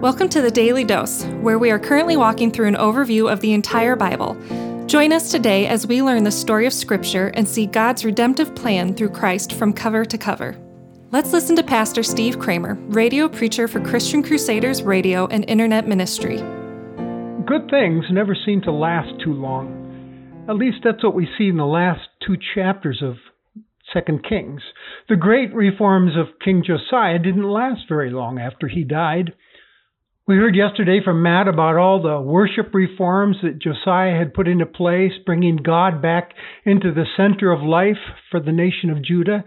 Welcome to the Daily Dose, where we are currently walking through an overview of the entire Bible. Join us today as we learn the story of Scripture and see God's redemptive plan through Christ from cover to cover. Let's listen to Pastor Steve Kramer, radio preacher for Christian Crusaders Radio and Internet Ministry. Good things never seem to last too long. At least that's what we see in the last two chapters of Second Kings. The great reforms of King Josiah didn't last very long after he died. We heard yesterday from Matt about all the worship reforms that Josiah had put into place, bringing God back into the center of life for the nation of Judah.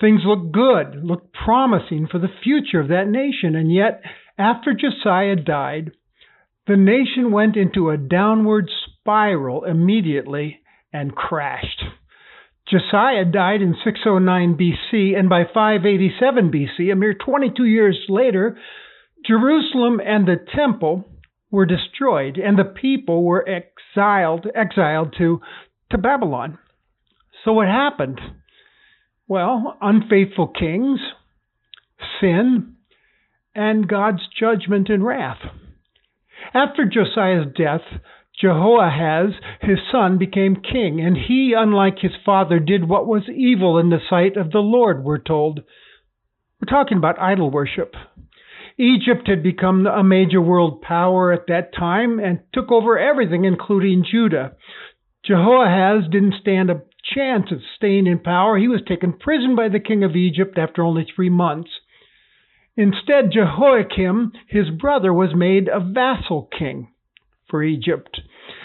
Things looked good, looked promising for the future of that nation, and yet, after Josiah died, the nation went into a downward spiral immediately and crashed. Josiah died in 609 BC, and by 587 BC, a mere 22 years later, Jerusalem and the temple were destroyed, and the people were exiled, exiled to, to Babylon. So what happened? Well, unfaithful kings, sin, and God's judgment and wrath. After Josiah's death, Jehoahaz, his son, became king, and he, unlike his father, did what was evil in the sight of the Lord, we're told. We're talking about idol worship. Egypt had become a major world power at that time and took over everything, including Judah. Jehoahaz didn't stand a chance of staying in power. He was taken prison by the king of Egypt after only three months. Instead, Jehoiakim, his brother, was made a vassal king for Egypt.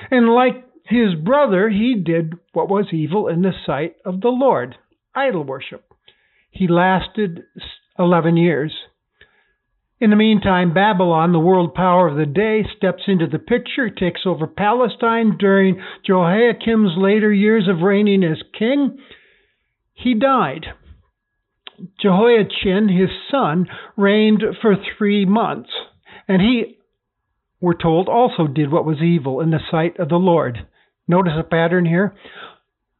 And like his brother, he did what was evil in the sight of the Lord idol worship. He lasted 11 years. In the meantime, Babylon, the world power of the day, steps into the picture, takes over Palestine during Jehoiakim's later years of reigning as king. He died. Jehoiachin, his son, reigned for three months, and he, we're told, also did what was evil in the sight of the Lord. Notice a pattern here.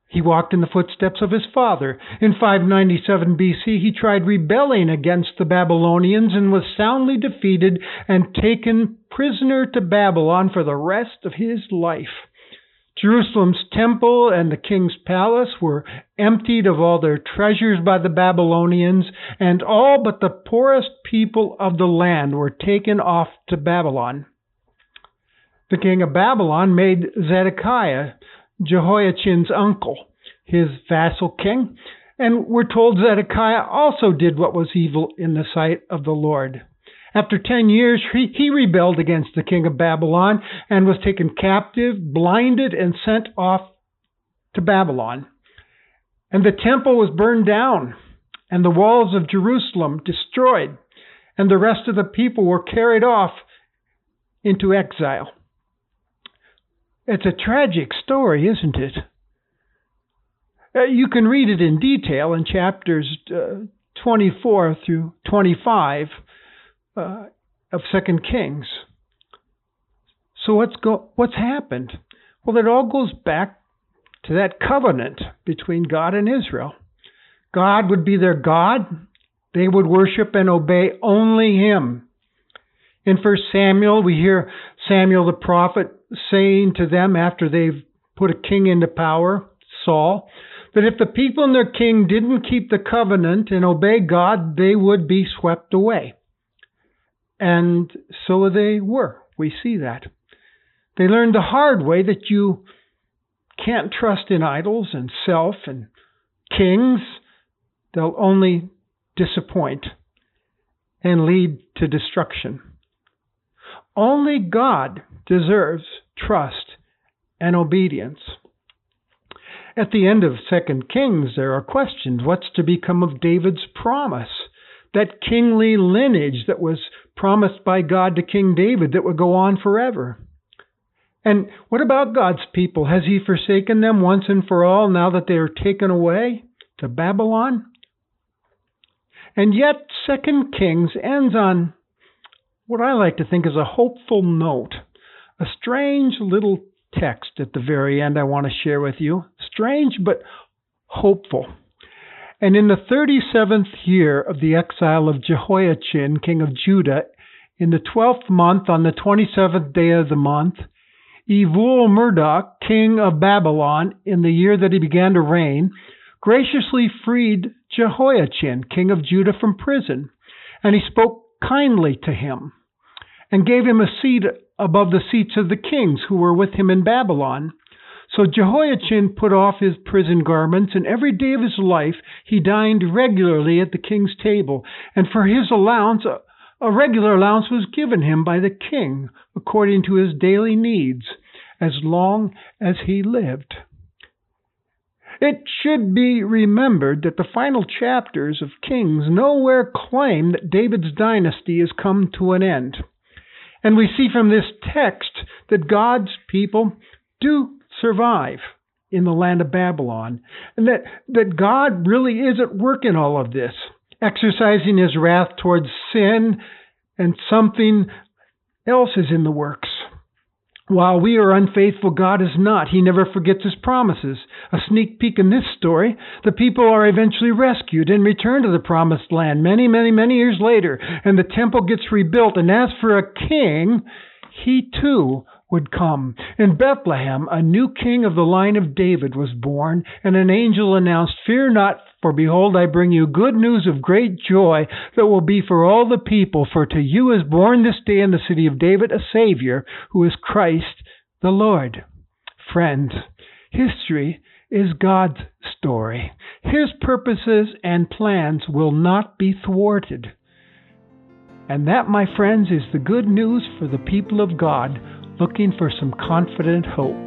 He walked in the footsteps of his father. In 597 BC, he tried rebelling against the Babylonians and was soundly defeated and taken prisoner to Babylon for the rest of his life. Jerusalem's temple and the king's palace were emptied of all their treasures by the Babylonians, and all but the poorest people of the land were taken off to Babylon. The king of Babylon made Zedekiah Jehoiachin's uncle, his vassal king, and we're told Zedekiah also did what was evil in the sight of the Lord. After ten years, he, he rebelled against the king of Babylon and was taken captive, blinded, and sent off to Babylon. And the temple was burned down, and the walls of Jerusalem destroyed, and the rest of the people were carried off into exile. It's a tragic story, isn't it? Uh, you can read it in detail in chapters uh, 24 through 25 uh, of Second Kings. So what's go- what's happened? Well, it all goes back to that covenant between God and Israel. God would be their God. They would worship and obey only Him. In 1 Samuel, we hear Samuel the prophet saying to them after they've put a king into power, Saul, that if the people and their king didn't keep the covenant and obey God, they would be swept away. And so they were. We see that. They learned the hard way that you can't trust in idols and self and kings. They'll only disappoint and lead to destruction. Only God deserves trust and obedience. At the end of 2 Kings, there are questions. What's to become of David's promise? That kingly lineage that was promised by God to King David that would go on forever. And what about God's people? Has He forsaken them once and for all now that they are taken away to Babylon? And yet, Second Kings ends on what I like to think is a hopeful note. A strange little text at the very end I want to share with you. Strange, but hopeful. And in the 37th year of the exile of Jehoiachin, king of Judah, In the twelfth month, on the twenty seventh day of the month, Evil Merodach, king of Babylon, in the year that he began to reign, graciously freed Jehoiachin, king of Judah, from prison, and he spoke kindly to him, and gave him a seat above the seats of the kings who were with him in Babylon. So Jehoiachin put off his prison garments, and every day of his life he dined regularly at the king's table, and for his allowance a regular allowance was given him by the king according to his daily needs, as long as he lived. It should be remembered that the final chapters of Kings nowhere claim that David's dynasty has come to an end. And we see from this text that God's people do survive in the land of Babylon, and that, that God really is at work in all of this, exercising his wrath towards sin, and something else is in the works. While we are unfaithful, God is not. He never forgets his promises. A sneak peek in this story the people are eventually rescued and returned to the promised land many, many, many years later, and the temple gets rebuilt. And as for a king, he too would come. In Bethlehem, a new king of the line of David was born, and an angel announced, Fear not, for behold, I bring you good news of great joy that will be for all the people. For to you is born this day in the city of David a Savior, who is Christ the Lord. Friends, history is God's story. His purposes and plans will not be thwarted. And that, my friends, is the good news for the people of God looking for some confident hope.